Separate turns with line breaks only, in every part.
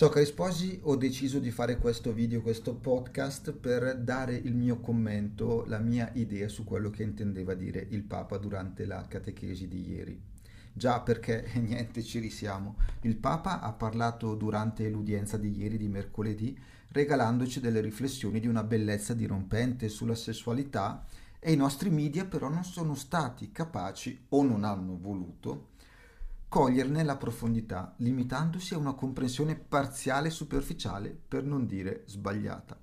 Ciao cari sposi, ho deciso di fare questo video, questo podcast per dare il mio commento, la mia idea su quello che intendeva dire il Papa durante la catechesi di ieri. Già perché niente ci risiamo. Il Papa ha parlato durante l'udienza di ieri, di mercoledì, regalandoci delle riflessioni di una bellezza dirompente sulla sessualità e i nostri media però non sono stati capaci o non hanno voluto coglierne la profondità, limitandosi a una comprensione parziale e superficiale, per non dire sbagliata.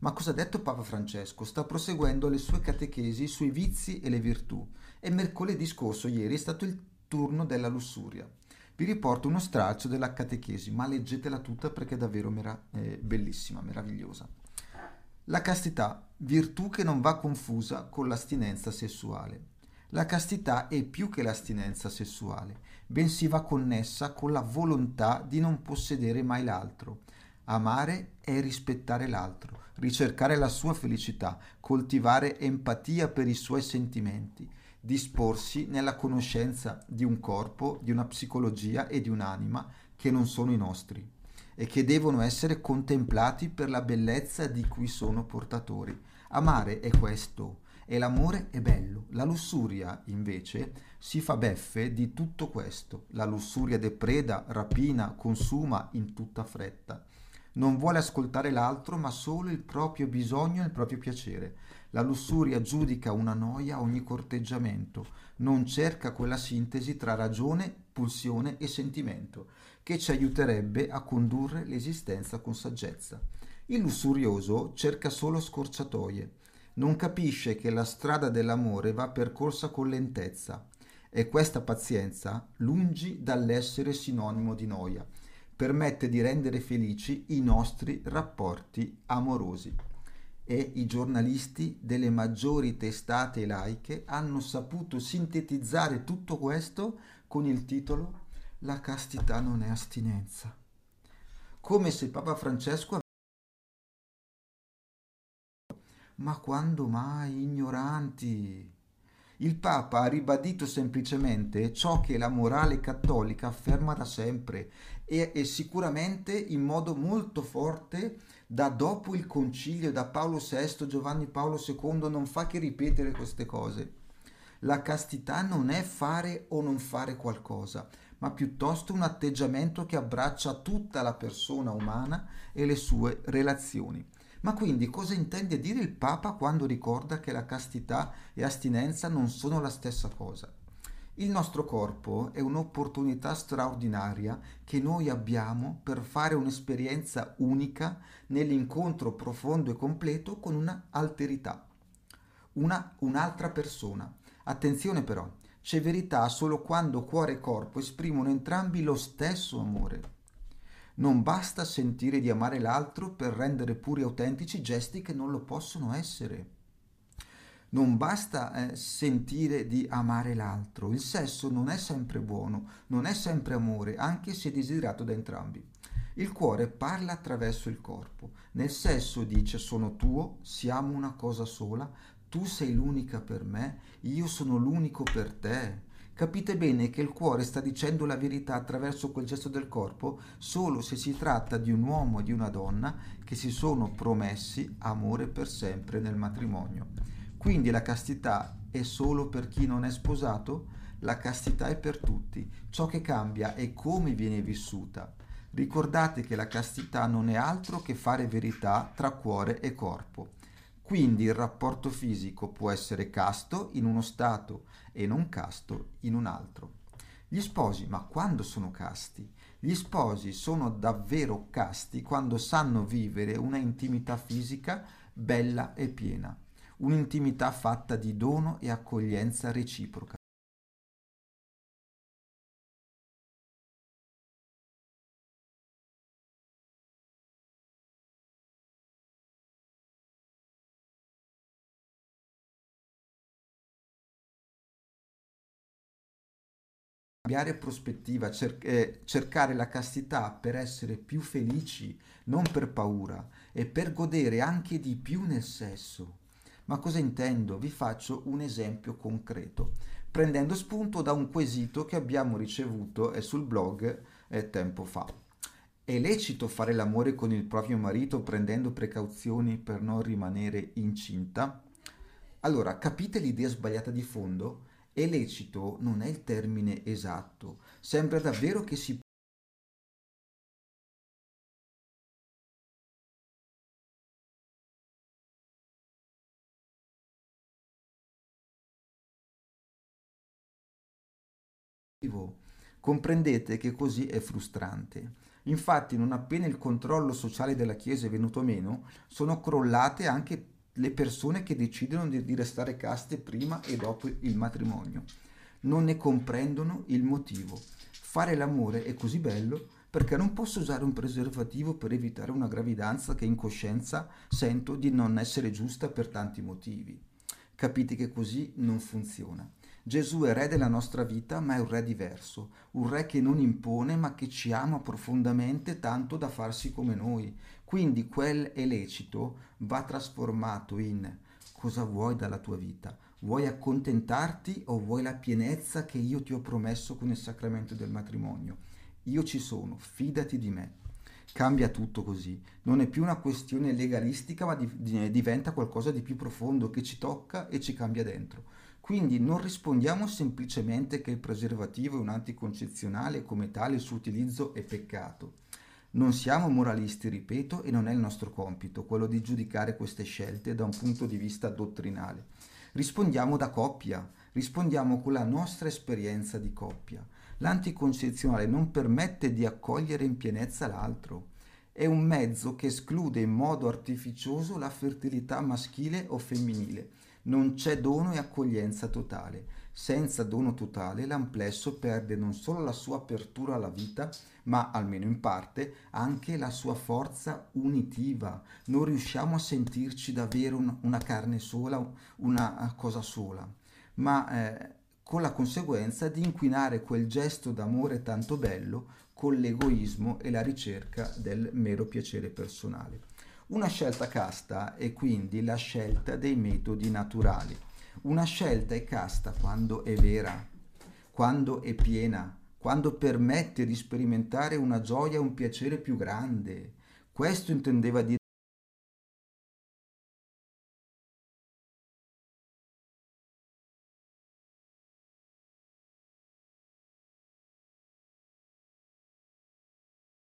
Ma cosa ha detto Papa Francesco? Sta proseguendo le sue catechesi sui vizi e le virtù e mercoledì scorso, ieri, è stato il turno della lussuria. Vi riporto uno straccio della catechesi, ma leggetela tutta perché è davvero mera- eh, bellissima, meravigliosa. La castità, virtù che non va confusa con l'astinenza sessuale. La castità è più che l'astinenza sessuale, bensì va connessa con la volontà di non possedere mai l'altro. Amare è rispettare l'altro, ricercare la sua felicità, coltivare empatia per i suoi sentimenti, disporsi nella conoscenza di un corpo, di una psicologia e di un'anima che non sono i nostri e che devono essere contemplati per la bellezza di cui sono portatori. Amare è questo, e l'amore è bello. La lussuria, invece, si fa beffe di tutto questo. La lussuria depreda, rapina, consuma in tutta fretta. Non vuole ascoltare l'altro, ma solo il proprio bisogno e il proprio piacere. La lussuria giudica una noia ogni corteggiamento, non cerca quella sintesi tra ragione, pulsione e sentimento, che ci aiuterebbe a condurre l'esistenza con saggezza. Il lussurioso cerca solo scorciatoie, non capisce che la strada dell'amore va percorsa con lentezza e questa pazienza, lungi dall'essere sinonimo di noia, permette di rendere felici i nostri rapporti amorosi. E i giornalisti delle maggiori testate laiche hanno saputo sintetizzare tutto questo con il titolo La castità non è astinenza. Come se Papa Francesco Ma quando mai, ignoranti? Il Papa ha ribadito semplicemente ciò che la morale cattolica afferma da sempre e, e, sicuramente in modo molto forte da dopo il concilio da Paolo VI, Giovanni Paolo II non fa che ripetere queste cose. La castità non è fare o non fare qualcosa, ma piuttosto un atteggiamento che abbraccia tutta la persona umana e le sue relazioni. Ma quindi cosa intende dire il Papa quando ricorda che la castità e astinenza non sono la stessa cosa? Il nostro corpo è un'opportunità straordinaria che noi abbiamo per fare un'esperienza unica nell'incontro profondo e completo con una alterità, una, un'altra persona. Attenzione però, c'è verità solo quando cuore e corpo esprimono entrambi lo stesso amore. Non basta sentire di amare l'altro per rendere puri e autentici gesti che non lo possono essere. Non basta eh, sentire di amare l'altro. Il sesso non è sempre buono, non è sempre amore, anche se desiderato da entrambi. Il cuore parla attraverso il corpo. Nel sesso dice sono tuo, siamo una cosa sola, tu sei l'unica per me, io sono l'unico per te. Capite bene che il cuore sta dicendo la verità attraverso quel gesto del corpo solo se si tratta di un uomo e di una donna che si sono promessi amore per sempre nel matrimonio. Quindi la castità è solo per chi non è sposato? La castità è per tutti. Ciò che cambia è come viene vissuta. Ricordate che la castità non è altro che fare verità tra cuore e corpo. Quindi il rapporto fisico può essere casto in uno stato e non casto in un altro. Gli sposi, ma quando sono casti? Gli sposi sono davvero casti quando sanno vivere una intimità fisica bella e piena, un'intimità fatta di dono e accoglienza reciproca. Cambiare prospettiva, cer- eh, cercare la castità per essere più felici, non per paura, e per godere anche di più nel sesso. Ma cosa intendo? Vi faccio un esempio concreto, prendendo spunto da un quesito che abbiamo ricevuto eh, sul blog eh, tempo fa. È lecito fare l'amore con il proprio marito prendendo precauzioni per non rimanere incinta? Allora, capite l'idea sbagliata di fondo? Lecito non è il termine esatto. Sembra davvero che si comprendete che così è frustrante. Infatti, non appena il controllo sociale della Chiesa è venuto meno, sono crollate anche le persone che decidono di, di restare caste prima e dopo il matrimonio. Non ne comprendono il motivo. Fare l'amore è così bello perché non posso usare un preservativo per evitare una gravidanza che in coscienza sento di non essere giusta per tanti motivi. Capite che così non funziona. Gesù è re della nostra vita, ma è un re diverso, un re che non impone, ma che ci ama profondamente tanto da farsi come noi. Quindi quel è lecito va trasformato in cosa vuoi dalla tua vita? Vuoi accontentarti o vuoi la pienezza che io ti ho promesso con il sacramento del matrimonio? Io ci sono, fidati di me. Cambia tutto così. Non è più una questione legalistica, ma diventa qualcosa di più profondo che ci tocca e ci cambia dentro. Quindi non rispondiamo semplicemente che il preservativo è un anticoncezionale e come tale il suo utilizzo è peccato. Non siamo moralisti, ripeto, e non è il nostro compito quello di giudicare queste scelte da un punto di vista dottrinale. Rispondiamo da coppia, rispondiamo con la nostra esperienza di coppia. L'anticoncezionale non permette di accogliere in pienezza l'altro. È un mezzo che esclude in modo artificioso la fertilità maschile o femminile non c'è dono e accoglienza totale. Senza dono totale l'amplesso perde non solo la sua apertura alla vita, ma almeno in parte anche la sua forza unitiva. Non riusciamo a sentirci davvero una carne sola, una cosa sola, ma eh, con la conseguenza di inquinare quel gesto d'amore tanto bello con l'egoismo e la ricerca del mero piacere personale. Una scelta casta è quindi la scelta dei metodi naturali. Una scelta è casta quando è vera, quando è piena, quando permette di sperimentare una gioia e un piacere più grande. Questo intendeva dire